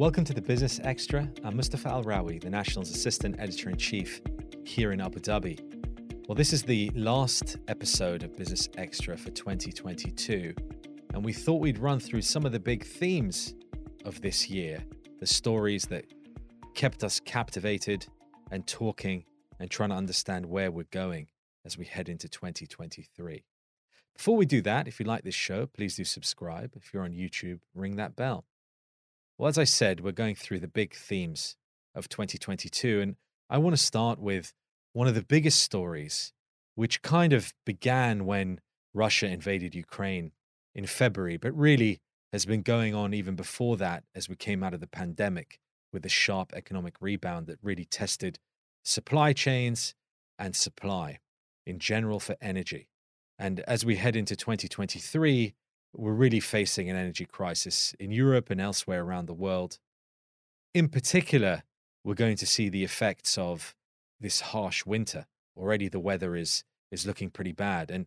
Welcome to the Business Extra. I'm Mustafa Al Rawi, the National's Assistant Editor in Chief here in Abu Dhabi. Well, this is the last episode of Business Extra for 2022, and we thought we'd run through some of the big themes of this year, the stories that kept us captivated and talking and trying to understand where we're going as we head into 2023. Before we do that, if you like this show, please do subscribe. If you're on YouTube, ring that bell. Well, as I said, we're going through the big themes of 2022, and I want to start with one of the biggest stories, which kind of began when Russia invaded Ukraine in February, but really has been going on even before that as we came out of the pandemic with the sharp economic rebound that really tested supply chains and supply in general for energy. And as we head into 2023, we're really facing an energy crisis in Europe and elsewhere around the world. In particular, we're going to see the effects of this harsh winter. Already the weather is is looking pretty bad. And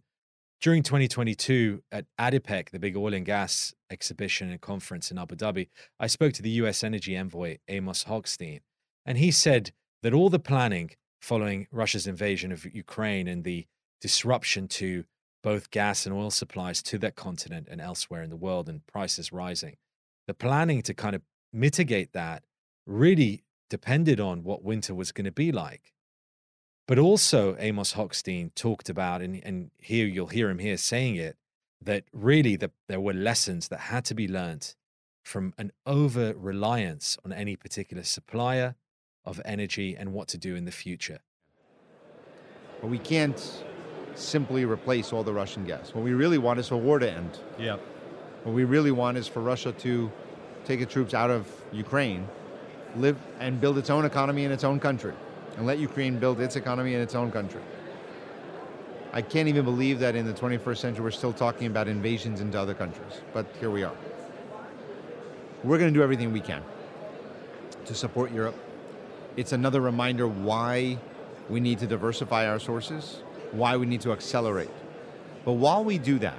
during 2022 at ADIPEC, the big oil and gas exhibition and conference in Abu Dhabi, I spoke to the US energy envoy Amos Hochstein, and he said that all the planning following Russia's invasion of Ukraine and the disruption to both gas and oil supplies to that continent and elsewhere in the world and prices rising. The planning to kind of mitigate that really depended on what winter was going to be like. But also, Amos Hochstein talked about, and, and here you'll hear him here saying it, that really the, there were lessons that had to be learned from an over reliance on any particular supplier of energy and what to do in the future. But we can't simply replace all the Russian gas. What we really want is for war to end. Yeah. What we really want is for Russia to take its troops out of Ukraine, live and build its own economy in its own country, and let Ukraine build its economy in its own country. I can't even believe that in the 21st century we're still talking about invasions into other countries, but here we are. We're going to do everything we can to support Europe. It's another reminder why we need to diversify our sources, why we need to accelerate. But while we do that,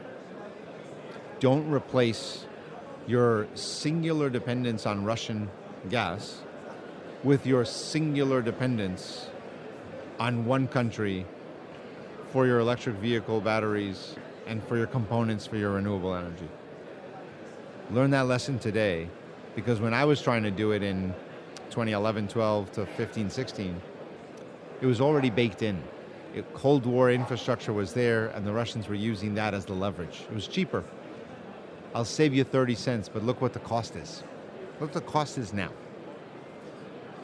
don't replace your singular dependence on Russian gas with your singular dependence on one country for your electric vehicle batteries and for your components for your renewable energy. Learn that lesson today because when I was trying to do it in 2011, 12 to 15, 16, it was already baked in. Cold War infrastructure was there, and the Russians were using that as the leverage. It was cheaper. I'll save you 30 cents, but look what the cost is. Look what the cost is now.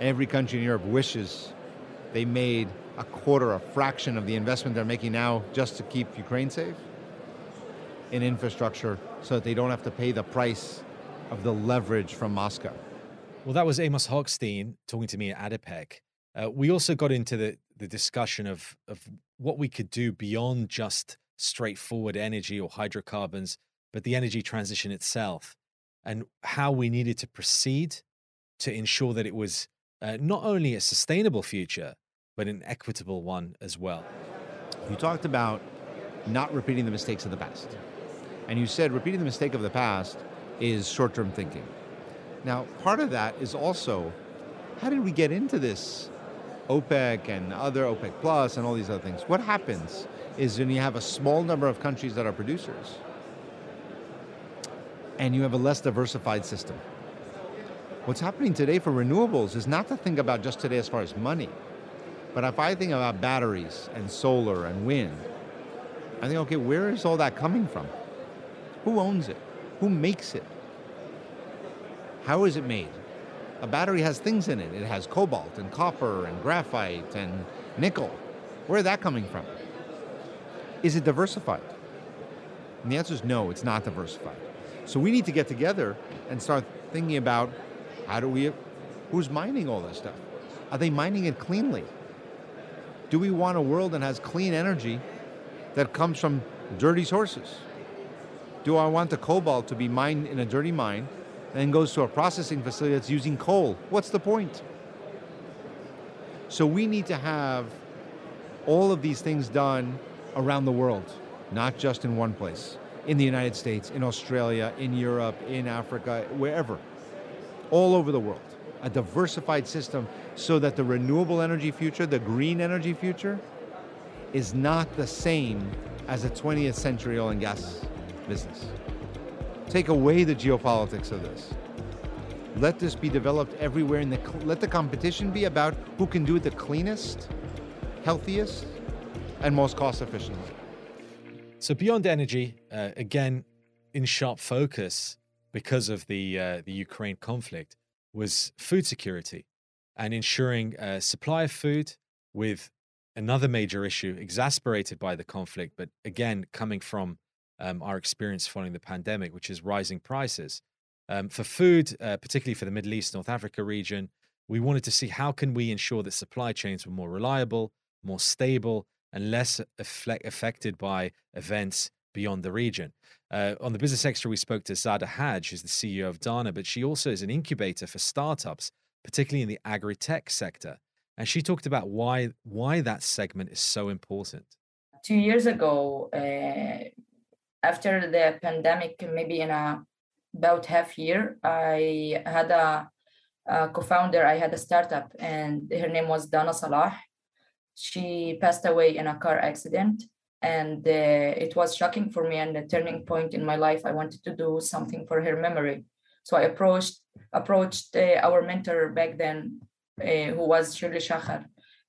Every country in Europe wishes they made a quarter, a fraction of the investment they're making now just to keep Ukraine safe in infrastructure so that they don't have to pay the price of the leverage from Moscow. Well, that was Amos Hochstein talking to me at ADIPEC. Uh, we also got into the, the discussion of, of what we could do beyond just straightforward energy or hydrocarbons, but the energy transition itself and how we needed to proceed to ensure that it was uh, not only a sustainable future, but an equitable one as well. You talked about not repeating the mistakes of the past. And you said repeating the mistake of the past is short term thinking. Now, part of that is also how did we get into this OPEC and other OPEC Plus and all these other things. What happens is when you have a small number of countries that are producers and you have a less diversified system. What's happening today for renewables is not to think about just today as far as money, but if I think about batteries and solar and wind, I think, okay, where is all that coming from? Who owns it? Who makes it? How is it made? A battery has things in it. It has cobalt and copper and graphite and nickel. Where is that coming from? Is it diversified? And the answer is no, it's not diversified. So we need to get together and start thinking about how do we, who's mining all this stuff? Are they mining it cleanly? Do we want a world that has clean energy that comes from dirty sources? Do I want the cobalt to be mined in a dirty mine and goes to a processing facility that's using coal. What's the point? So we need to have all of these things done around the world, not just in one place. In the United States, in Australia, in Europe, in Africa, wherever. all over the world, a diversified system so that the renewable energy future, the green energy future, is not the same as a 20th century oil and gas business. Take away the geopolitics of this. Let this be developed everywhere, and let the competition be about who can do it the cleanest, healthiest, and most cost efficiently. So beyond energy, uh, again, in sharp focus because of the uh, the Ukraine conflict was food security and ensuring a supply of food with another major issue exasperated by the conflict, but again coming from um, our experience following the pandemic, which is rising prices. Um, for food, uh, particularly for the Middle East, North Africa region, we wanted to see how can we ensure that supply chains were more reliable, more stable, and less affected by events beyond the region. Uh, on the Business Extra, we spoke to Zada Haj, who's the CEO of Dana, but she also is an incubator for startups, particularly in the agri-tech sector. And she talked about why why that segment is so important. Two years ago, uh, after the pandemic, maybe in a about half year, I had a, a co-founder. I had a startup, and her name was Dana Salah. She passed away in a car accident, and uh, it was shocking for me and a turning point in my life. I wanted to do something for her memory, so I approached approached uh, our mentor back then, uh, who was Shirley Shachar,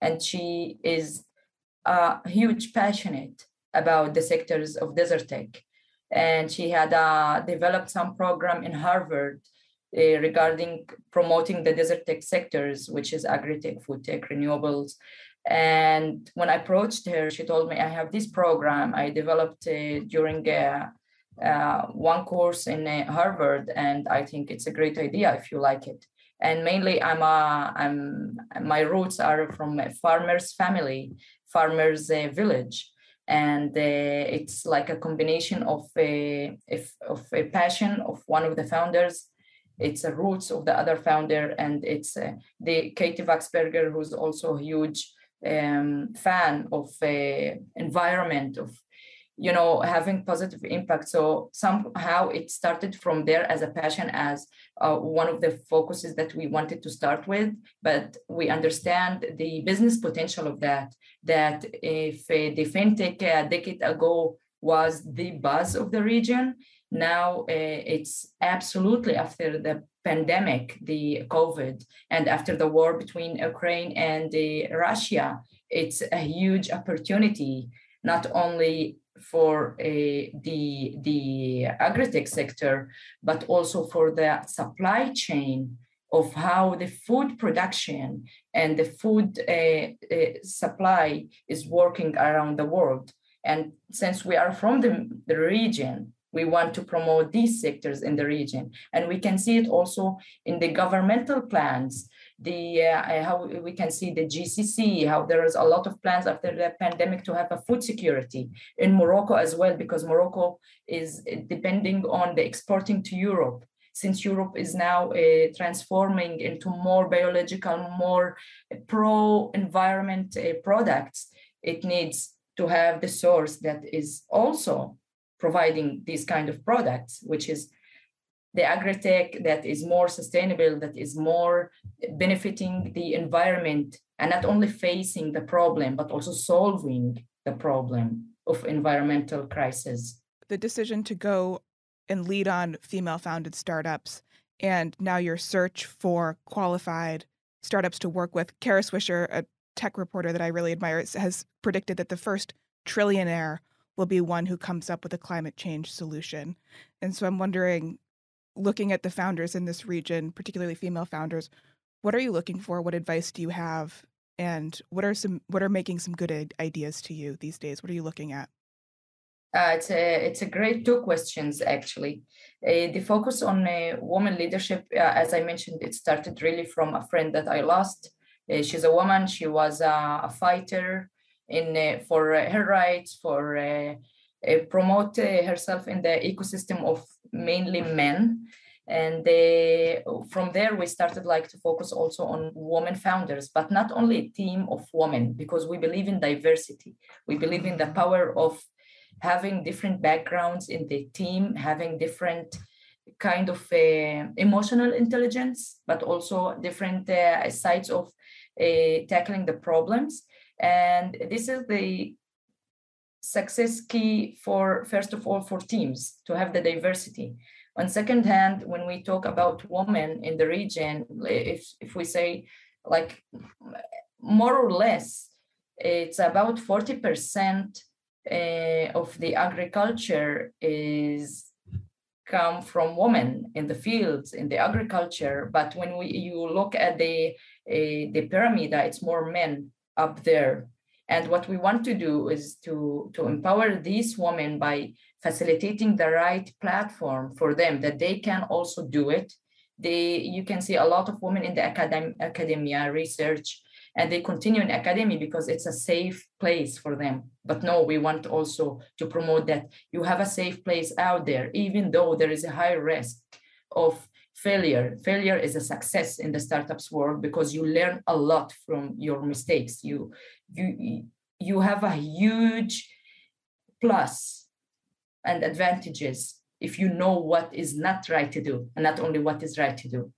and she is a huge passionate about the sectors of desert tech and she had uh, developed some program in Harvard uh, regarding promoting the desert tech sectors, which is agri-tech, food tech, renewables. And when I approached her, she told me, I have this program I developed uh, during uh, uh, one course in uh, Harvard, and I think it's a great idea if you like it. And mainly, I'm a, I'm my roots are from a farmer's family, farmer's village and uh, it's like a combination of a, of a passion of one of the founders it's the roots of the other founder and it's uh, the katie Waxberger, who's also a huge um, fan of uh, environment of you know having positive impact. So somehow it started from there as a passion as uh, one of the focuses that we wanted to start with. But we understand the business potential of that that if uh, the fintech a decade ago was the buzz of the region now uh, it's absolutely after the pandemic the covid and after the war between ukraine and uh, russia it's a huge opportunity not only for uh, the the agri-tech sector, but also for the supply chain of how the food production and the food uh, uh, supply is working around the world. And since we are from the, the region, we want to promote these sectors in the region. And we can see it also in the governmental plans the uh, how we can see the GCC, how there is a lot of plans after the pandemic to have a food security in Morocco as well, because Morocco is depending on the exporting to Europe. Since Europe is now uh, transforming into more biological, more pro-environment uh, products, it needs to have the source that is also providing these kind of products, which is the agri-tech that is more sustainable, that is more benefiting the environment and not only facing the problem, but also solving the problem of environmental crisis. The decision to go and lead on female founded startups and now your search for qualified startups to work with. Kara Swisher, a tech reporter that I really admire, has predicted that the first trillionaire will be one who comes up with a climate change solution. And so I'm wondering looking at the founders in this region, particularly female founders, what are you looking for? What advice do you have? And what are some what are making some good ideas to you these days? What are you looking at? Uh, it's a it's a great two questions actually. Uh, the focus on uh, woman leadership, uh, as I mentioned, it started really from a friend that I lost. Uh, she's a woman. She was a fighter in uh, for her rights, for promote herself in the ecosystem of mainly men and they, from there we started like to focus also on women founders but not only a team of women because we believe in diversity we believe in the power of having different backgrounds in the team having different kind of uh, emotional intelligence, but also different uh, sides of uh, tackling the problems. And this is the success key for, first of all, for teams to have the diversity. On second hand, when we talk about women in the region, if, if we say like more or less, it's about 40% uh, of the agriculture is come from women in the fields in the agriculture but when we you look at the uh, the pyramid it's more men up there. And what we want to do is to to empower these women by facilitating the right platform for them that they can also do it. They you can see a lot of women in the academ- academia research and they continue in academy because it's a safe place for them. But no we want also to promote that you have a safe place out there even though there is a high risk of failure failure is a success in the startups world because you learn a lot from your mistakes. You you you have a huge plus and advantages if you know what is not right to do and not only what is right to do.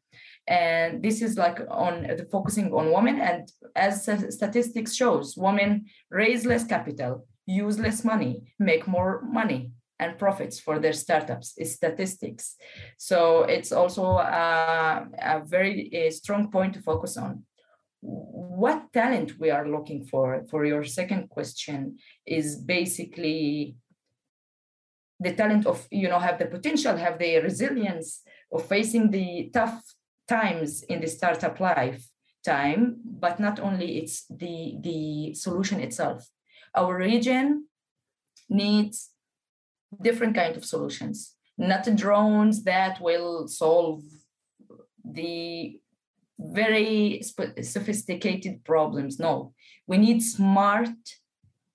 And this is like on uh, the focusing on women. And as statistics shows women raise less capital use less money make more money and profits for their startups is statistics. So it's also a, a very a strong point to focus on. What talent we are looking for for your second question is basically the talent of you know have the potential have the resilience of facing the tough times in the startup life time but not only it's the the solution itself. Our region needs different kind of solutions not drones that will solve the very sophisticated problems no we need smart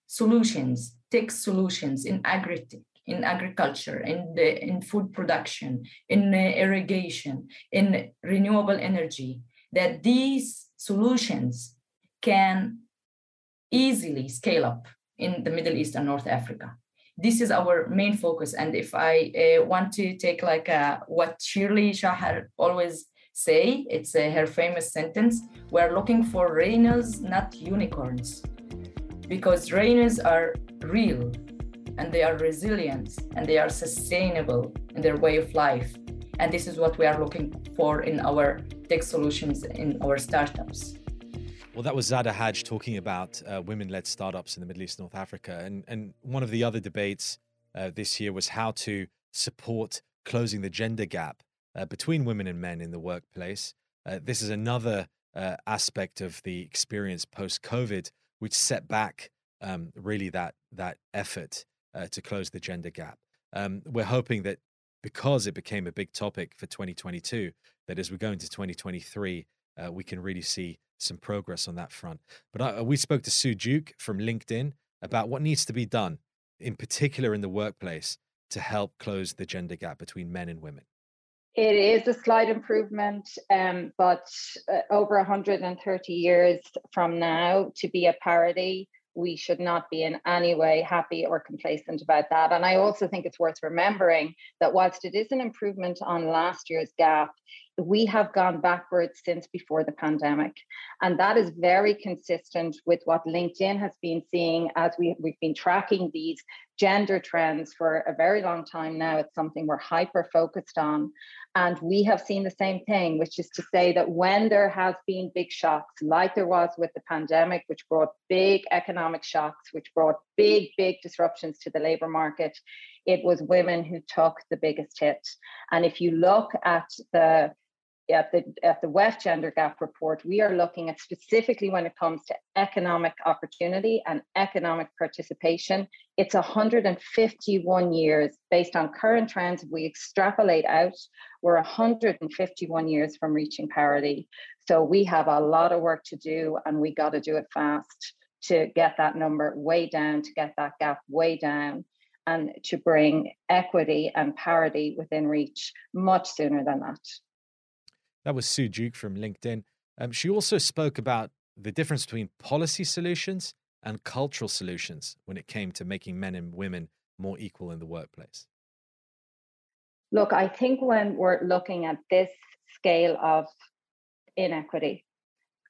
solutions tech solutions in agri in agriculture, in the in food production, in uh, irrigation, in renewable energy, that these solutions can easily scale up in the Middle East and North Africa. This is our main focus. And if I uh, want to take like a, what Shirley Shahar always say, it's a, her famous sentence, we're looking for rhinos, not unicorns. Because rhinos are real, and they are resilient and they are sustainable in their way of life. And this is what we are looking for in our tech solutions in our startups. Well, that was Zada Haj talking about uh, women led startups in the Middle East, North Africa. And, and one of the other debates uh, this year was how to support closing the gender gap uh, between women and men in the workplace. Uh, this is another uh, aspect of the experience post COVID, which set back um, really that, that effort uh, to close the gender gap. Um, we're hoping that because it became a big topic for 2022, that as we go into 2023, uh, we can really see some progress on that front. But I, uh, we spoke to Sue Duke from LinkedIn about what needs to be done, in particular in the workplace, to help close the gender gap between men and women. It is a slight improvement, um, but uh, over 130 years from now to be a parity we should not be in any way happy or complacent about that. And I also think it's worth remembering that whilst it is an improvement on last year's gap, we have gone backwards since before the pandemic. And that is very consistent with what LinkedIn has been seeing as we, we've been tracking these gender trends for a very long time now. It's something we're hyper focused on. And we have seen the same thing, which is to say that when there has been big shocks, like there was with the pandemic, which brought big economic shocks, which brought big, big disruptions to the labor market, it was women who took the biggest hit. And if you look at the at the at the WEF Gender Gap report, we are looking at specifically when it comes to economic opportunity and economic participation. It's 151 years based on current trends. If we extrapolate out, we're 151 years from reaching parity. So we have a lot of work to do, and we got to do it fast to get that number way down, to get that gap way down and to bring equity and parity within reach much sooner than that. That was Sue Duke from LinkedIn. Um, she also spoke about the difference between policy solutions and cultural solutions when it came to making men and women more equal in the workplace. Look, I think when we're looking at this scale of inequity,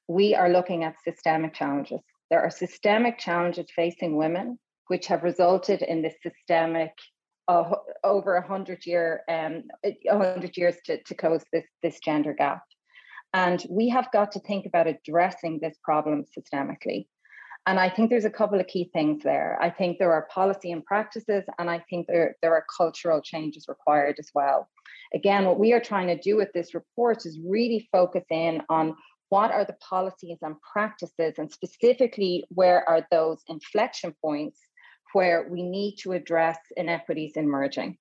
we are looking at systemic challenges. There are systemic challenges facing women, which have resulted in this systemic over a hundred year um, hundred years to, to close this this gender gap. And we have got to think about addressing this problem systemically. And I think there's a couple of key things there. I think there are policy and practices, and I think there, there are cultural changes required as well. Again, what we are trying to do with this report is really focus in on what are the policies and practices, and specifically, where are those inflection points where we need to address inequities emerging.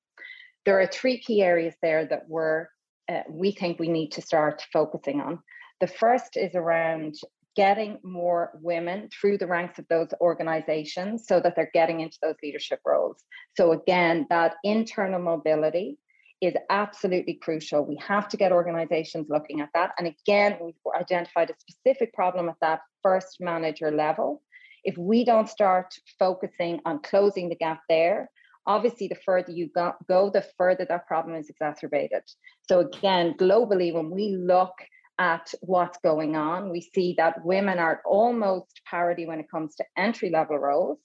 There are three key areas there that we're, uh, we think we need to start focusing on. The first is around getting more women through the ranks of those organizations so that they're getting into those leadership roles. So, again, that internal mobility is absolutely crucial. We have to get organizations looking at that. And again, we've identified a specific problem at that first manager level. If we don't start focusing on closing the gap there, obviously the further you go, the further that problem is exacerbated. So, again, globally, when we look at what's going on. We see that women are almost parity when it comes to entry level roles.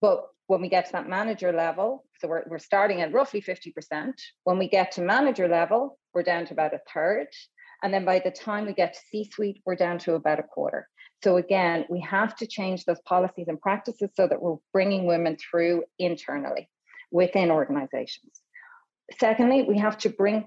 But when we get to that manager level, so we're, we're starting at roughly 50%. When we get to manager level, we're down to about a third. And then by the time we get to C suite, we're down to about a quarter. So again, we have to change those policies and practices so that we're bringing women through internally within organizations. Secondly, we have to bring,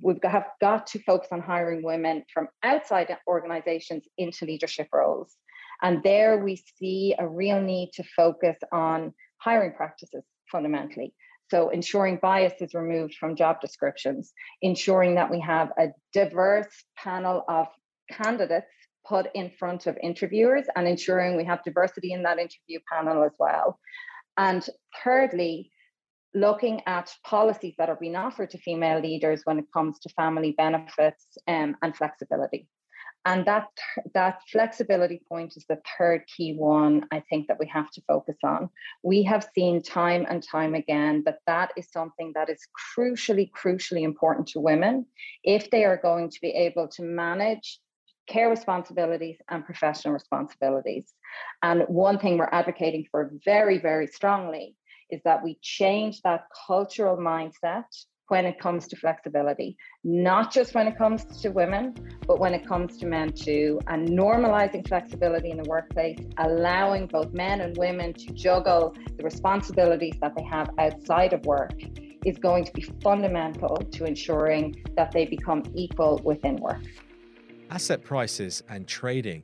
we've got, got to focus on hiring women from outside organizations into leadership roles. And there we see a real need to focus on hiring practices fundamentally. So ensuring bias is removed from job descriptions, ensuring that we have a diverse panel of candidates put in front of interviewers and ensuring we have diversity in that interview panel as well. And thirdly, looking at policies that are being offered to female leaders when it comes to family benefits um, and flexibility. And that that flexibility point is the third key one I think that we have to focus on. We have seen time and time again that that is something that is crucially, crucially important to women if they are going to be able to manage care responsibilities and professional responsibilities. And one thing we're advocating for very, very strongly is that we change that cultural mindset when it comes to flexibility, not just when it comes to women, but when it comes to men too, and normalizing flexibility in the workplace, allowing both men and women to juggle the responsibilities that they have outside of work is going to be fundamental to ensuring that they become equal within work. Asset prices and trading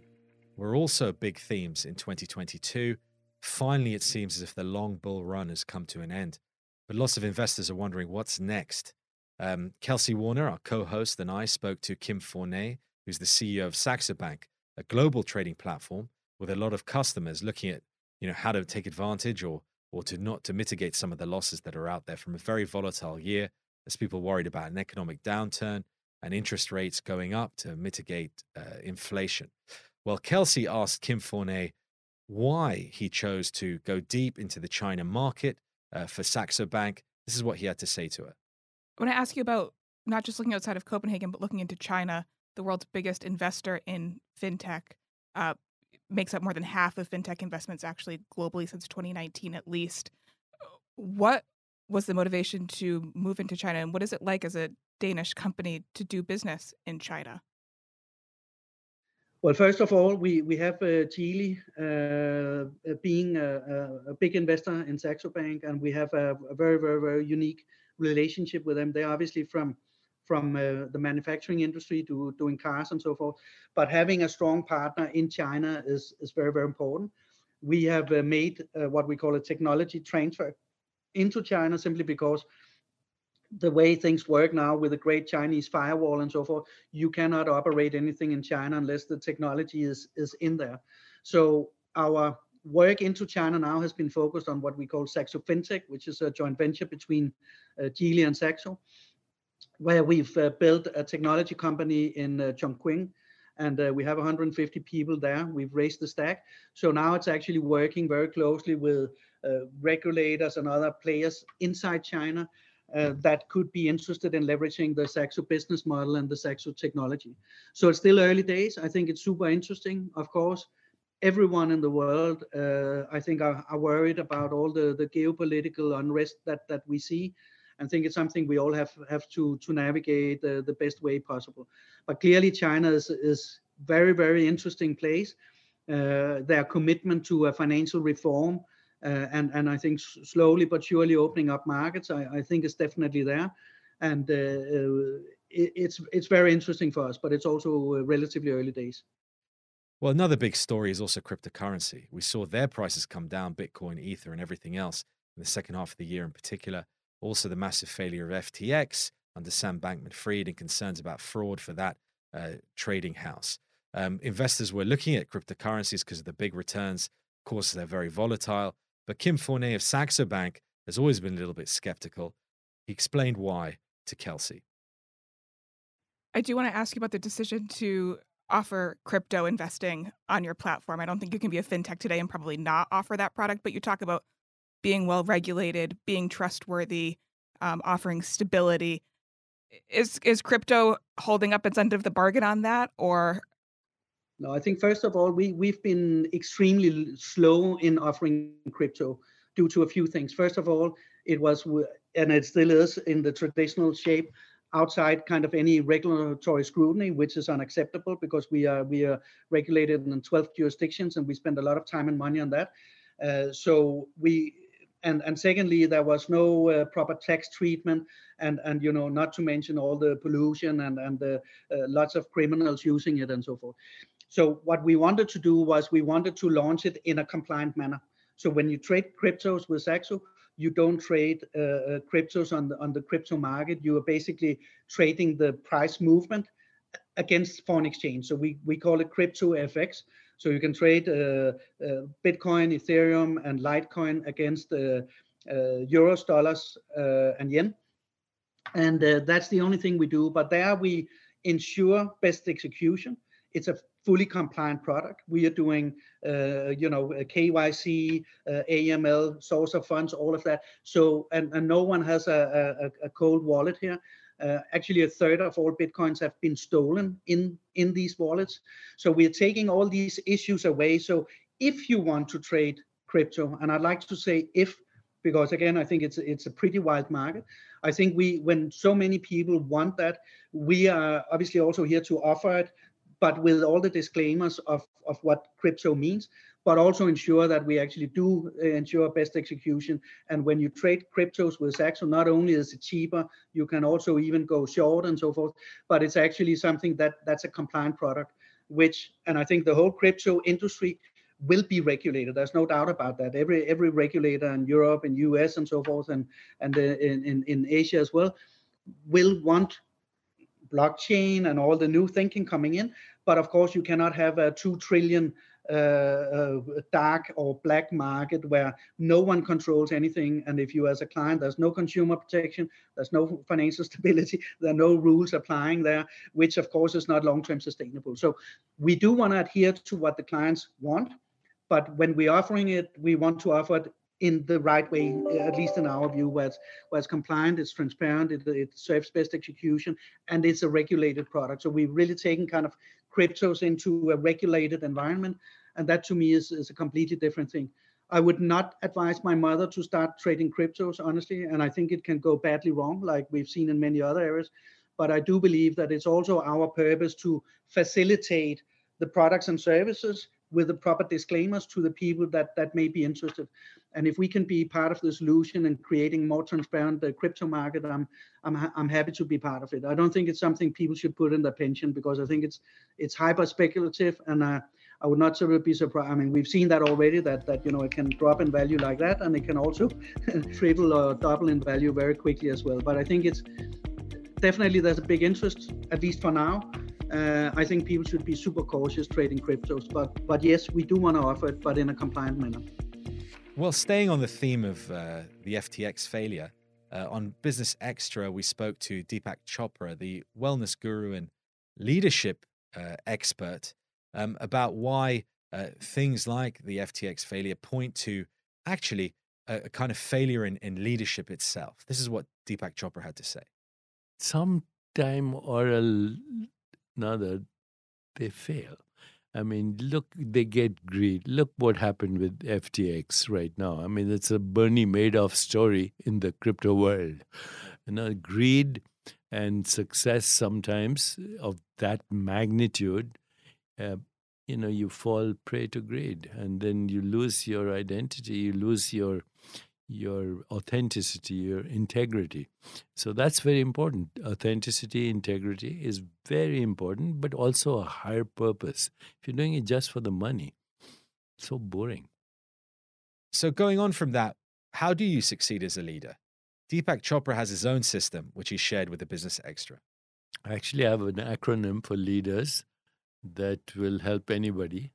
were also big themes in 2022 Finally, it seems as if the long bull run has come to an end, but lots of investors are wondering what's next. Um, Kelsey Warner, our co host, and I spoke to Kim Fournais, who's the CEO of Saxo Bank, a global trading platform with a lot of customers looking at you know how to take advantage or or to not to mitigate some of the losses that are out there from a very volatile year as people worried about an economic downturn and interest rates going up to mitigate uh, inflation. Well, Kelsey asked Kim Fournais why he chose to go deep into the China market uh, for Saxo Bank. This is what he had to say to it. I ask you about not just looking outside of Copenhagen, but looking into China, the world's biggest investor in fintech. Uh, makes up more than half of fintech investments actually globally since 2019 at least. What was the motivation to move into China and what is it like as a Danish company to do business in China? Well, first of all, we we have uh, uh, being a, a, big investor in Saxo Bank, and we have a, a, very, very, very unique relationship with them. They're obviously from from uh, the manufacturing industry to doing cars and so forth, but having a strong partner in China is is very, very important. We have uh, made uh, what we call a technology transfer into China simply because the way things work now with a great Chinese firewall and so forth, you cannot operate anything in China unless the technology is is in there. So our work into China now has been focused on what we call Saxo FinTech, which is a joint venture between uh, Geely and Saxo, where we've uh, built a technology company in uh, Chongqing, and uh, we have 150 people there. We've raised the stack, so now it's actually working very closely with uh, regulators and other players inside China uh, that could be interested in leveraging the Saxo business model and the Saxo technology. So it's still early days. I think it's super interesting, of course. Everyone in the world, uh, I think, are, are, worried about all the, the geopolitical unrest that, that we see. I think it's something we all have have to to navigate the, the best way possible. But clearly, China is is very very interesting place. Uh, their commitment to a financial reform uh, and and I think slowly but surely opening up markets, I, I think is definitely there, and uh, it, it's it's very interesting for us, but it's also relatively early days. Well, another big story is also cryptocurrency. We saw their prices come down, Bitcoin, Ether, and everything else in the second half of the year in particular. Also, the massive failure of FTX under Sam Bankman Fried and concerns about fraud for that uh, trading house. Um, investors were looking at cryptocurrencies because of the big returns. Of course, they're very volatile. But Kim Fournais of Saxo Bank has always been a little bit skeptical. He explained why to Kelsey. I do want to ask you about the decision to offer crypto investing on your platform. I don't think you can be a fintech today and probably not offer that product, but you talk about being well regulated, being trustworthy, um, offering stability. Is is crypto holding up its end of the bargain on that, or no, I think first of all, we, we've been extremely slow in offering crypto due to a few things. First of all, it was, and it still is in the traditional shape, outside kind of any regulatory scrutiny, which is unacceptable because we are we are regulated in 12 jurisdictions and we spend a lot of time and money on that. Uh, so we and and secondly, there was no uh, proper tax treatment, and and you know not to mention all the pollution and and the uh, lots of criminals using it and so forth. So what we wanted to do was we wanted to launch it in a compliant manner. So when you trade cryptos with Saxo, you don't trade uh, uh, cryptos on the on the crypto market. You are basically trading the price movement against foreign exchange. So we we call it crypto FX. So you can trade uh, uh, Bitcoin, Ethereum, and Litecoin against uh, uh euros, dollars, and yen. And that's the only thing we do. But there we ensure best execution. It's a fully compliant product. We are doing, uh, you know, KYC, uh, AML, source of funds, all of that. So, and, and no one has a, a, a cold wallet here. Uh, actually, a third of all bitcoins have been stolen in in these wallets. So we are taking all these issues away. So if you want to trade crypto, and I'd like to say if, because again, I think it's it's a pretty wild market. I think we, when so many people want that, we are obviously also here to offer it but with all the disclaimers of, of what crypto means, but also ensure that we actually do uh, ensure best execution. And when you trade cryptos with Saxo, not only is it cheaper, you can also even go short and so forth, but it's actually something that that's a compliant product, which, and I think the whole crypto industry will be regulated. There's no doubt about that. Every every regulator in Europe and US and so forth, and and uh, in, in in Asia as well, will want blockchain and all the new thinking coming in. But of course, you cannot have a two trillion uh, uh, dark or black market where no one controls anything. And if you, as a client, there's no consumer protection, there's no financial stability, there are no rules applying there, which of course is not long-term sustainable. So we do want to adhere to what the clients want, but when we're offering it, we want to offer it in the right way, uh, at least in our view, where it's, where it's compliant, it's transparent, it, it serves best execution, and it's a regulated product. So we've really taken kind of cryptos into a regulated environment, and that to me is, is a completely different thing. I would not advise my mother to start trading cryptos, honestly, and I think it can go badly wrong, like we've seen in many other areas. But I do believe that it's also our purpose to facilitate the products and services with the proper disclaimers to the people that that may be interested. And if we can be part of the solution and creating more transparent uh, crypto market, I'm I'm I'm happy to be part of it. I don't think it's something people should put in their pension because I think it's it's hyper speculative and. Uh, I would not sort of be surprised. I mean, we've seen that already. That that you know it can drop in value like that, and it can also triple or double in value very quickly as well. But I think it's definitely there's a big interest, at least for now. Uh, I think people should be super cautious trading cryptos. But but yes, we do want to offer it, but in a compliant manner. Well, staying on the theme of uh, the FTX failure, uh, on Business Extra, we spoke to Deepak Chopra, the wellness guru and leadership uh, expert, um, about why uh, things like the FTX failure point to actually a, a kind of failure in, in leadership itself. This is what Deepak Chopra had to say? Sometime or another, they fail. I mean, look, they get greed. Look what happened with FTX right now. I mean, it's a Bernie Madoff story in the crypto world. You know, greed and success sometimes of that magnitude, uh, you know, you fall prey to greed, and then you lose your identity, you lose your your authenticity, your integrity. So that's very important. Authenticity, integrity is very important, but also a higher purpose. If you're doing it just for the money, so boring. So, going on from that, how do you succeed as a leader? Deepak Chopra has his own system, which he shared with the Business Extra. I actually have an acronym for leaders that will help anybody.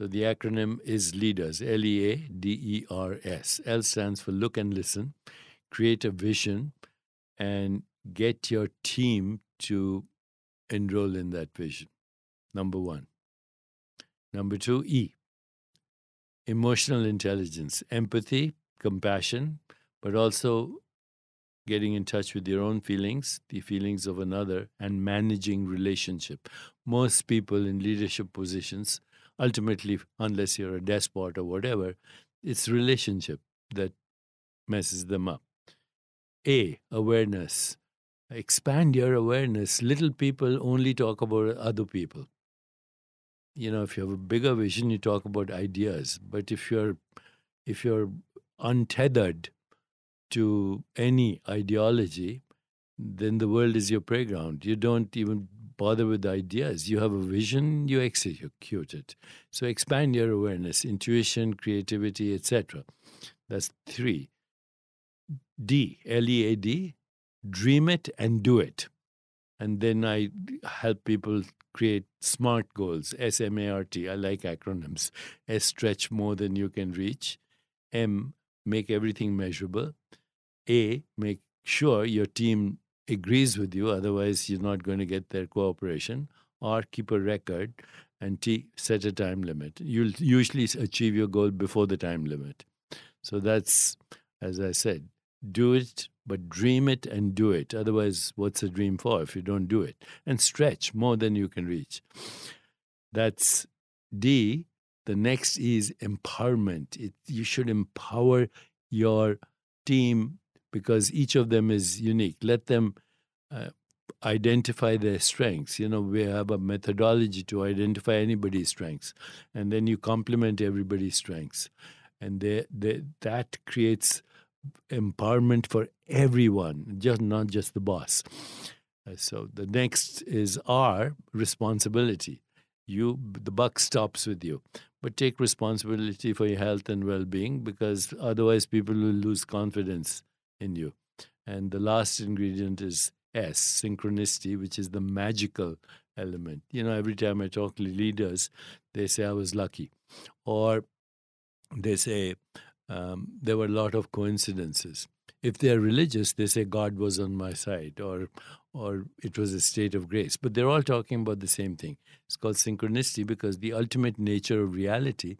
So the acronym is LEADERS, L E A D E R S. L stands for look and listen, create a vision, and get your team to enroll in that vision. Number one. Number two, E, emotional intelligence, empathy, compassion, but also getting in touch with your own feelings, the feelings of another, and managing relationship. Most people in leadership positions, ultimately, unless you're a despot or whatever, it's relationship that messes them up. A, awareness. Expand your awareness. Little people only talk about other people. You know, if you have a bigger vision, you talk about ideas. But if you're if you're untethered to any ideology, then the world is your playground. You don't even bother with ideas. You have a vision, you execute it. So expand your awareness, intuition, creativity, etc. That's three. D, L E A D, dream it and do it. And then I help people create SMART goals, S M A R T. I like acronyms. S, stretch more than you can reach. M, make everything measurable. A, make sure your team agrees with you, otherwise, you're not going to get their cooperation, or keep a record, and T, set a time limit. You'll usually achieve your goal before the time limit. So that's, as I said, do it, but dream it and do it. Otherwise, what's a dream for if you don't do it? And stretch more than you can reach. That's D. The next is empowerment. It, you should empower your team because each of them is unique. Let them uh, identify their strengths. You know, we have a methodology to identify anybody's strengths, and then you complement everybody's strengths, and they, they, that creates empowerment for everyone, just not just the boss. Uh, so the next is our responsibility. You, the buck stops with you, but take responsibility for your health and well-being because otherwise people will lose confidence in you. And the last ingredient is S, synchronicity, which is the magical element. You know, every time I talk to leaders, they say I was lucky, or they say um, there were a lot of coincidences. If they're religious, they say God was on my side, or or it was a state of grace. But they're all talking about the same thing. It's called synchronicity because the ultimate nature of reality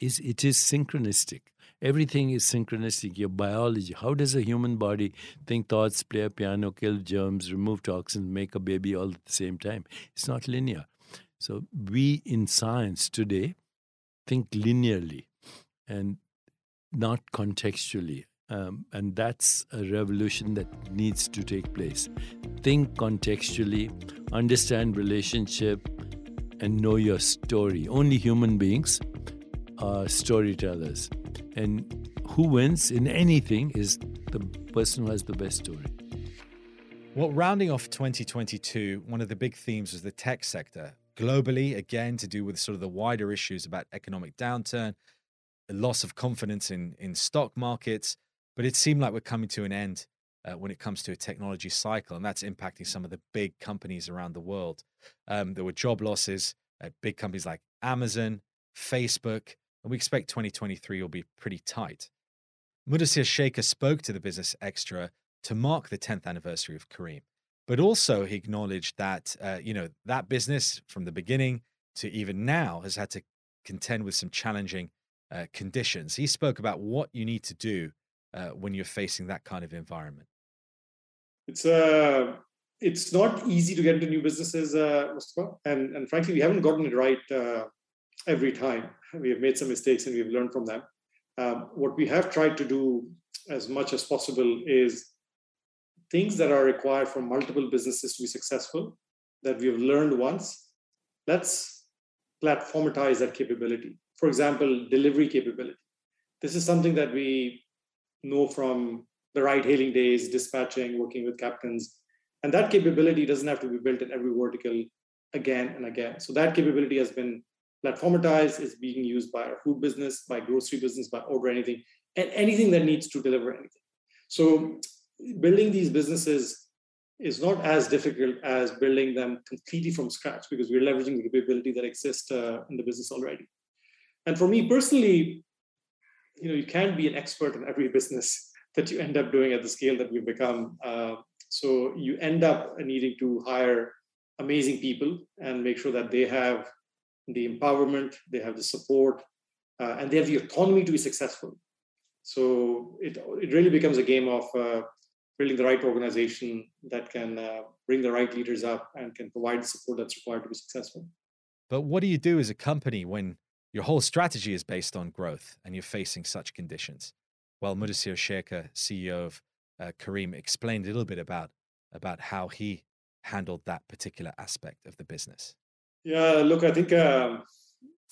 is it is synchronistic. Everything is synchronistic. Your biology. How does a human body think thoughts, play a piano, kill germs, remove toxins, make a baby all at the same time? It's not linear. So we in science today think linearly and not contextually. Um, and that's a revolution that needs to take place. Think contextually, understand relationship, and know your story. Only human beings are storytellers. And who wins in anything is the person who has the best story. Well, rounding off 2022, one of the big themes was the tech sector. Globally, again, to do with sort of the wider issues about economic downturn, the loss of confidence in, in stock markets. But it seemed like we're coming to an end uh, when it comes to a technology cycle, and that's impacting some of the big companies around the world. Um, there were job losses at big companies like Amazon, Facebook, and we expect 2023 will be pretty tight. Mudassir Sheikha spoke to the Business Extra to mark the 10th anniversary of Careem, but also he acknowledged that uh, you know that business from the beginning to even now has had to contend with some challenging uh, conditions. He spoke about what you need to do uh, when you're facing that kind of environment. It's uh, it's not easy to get into new businesses, uh, Mustafa, and and frankly, we haven't gotten it right uh, every time. We have made some mistakes and we've learned from them. Um, what we have tried to do as much as possible is things that are required for multiple businesses to be successful that we have learned once. Let's platformatize that capability. For example, delivery capability. This is something that we know from the ride hailing days, dispatching, working with captains. And that capability doesn't have to be built in every vertical again and again. So that capability has been platformatized, is being used by our food business, by grocery business, by order anything, and anything that needs to deliver anything. So building these businesses is not as difficult as building them completely from scratch because we're leveraging the capability that exists uh, in the business already. And for me personally, you know, you can't be an expert in every business that you end up doing at the scale that we've become. Uh, so you end up needing to hire amazing people and make sure that they have the empowerment, they have the support, uh, and they have the autonomy to be successful. So it, it really becomes a game of uh, building the right organization that can uh, bring the right leaders up and can provide the support that's required to be successful. But what do you do as a company when your whole strategy is based on growth and you're facing such conditions? Well, Mudassir Sheikha, CEO of uh, Careem, explained a little bit about, about how he handled that particular aspect of the business. Yeah, look, I think uh,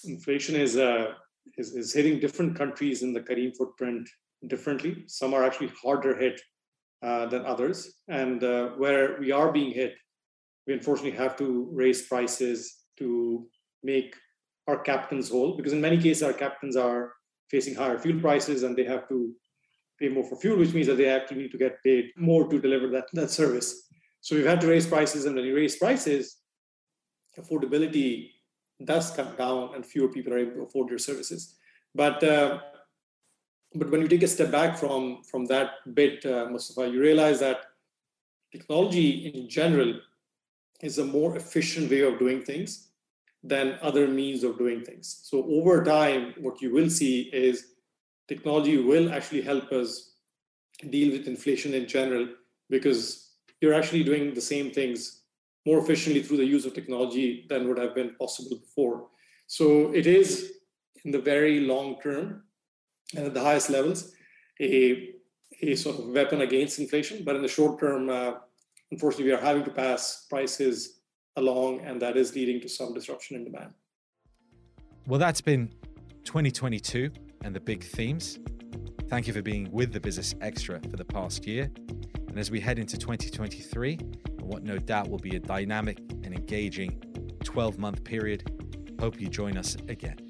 inflation is, uh, is, is hitting different countries in the Careem footprint differently. Some are actually harder hit uh, than others, and uh, where we are being hit, we unfortunately have to raise prices to make our captains whole. Because in many cases, our captains are facing higher fuel prices, and they have to pay more for fuel, which means that they actually need to get paid more to deliver that, that service. So we've had to raise prices, and when you raise prices, affordability does come down, and fewer people are able to afford your services. But uh, but when you take a step back from from that bit, uh, Mustafa, you realize that technology in general is a more efficient way of doing things than other means of doing things. So over time, what you will see is technology will actually help us deal with inflation in general because you're actually doing the same things more efficiently through the use of technology than would have been possible before. So it is in the very long term and at the highest levels a, a sort of weapon against inflation. But in the short term, uh, unfortunately, we are having to pass prices along, and that is leading to some disruption in demand. Well, that's been 2022 and the big themes. Thank you for being with the Business Extra for the past year. And as we head into 2023, what no doubt will be a dynamic and engaging 12 month period, hope you join us again.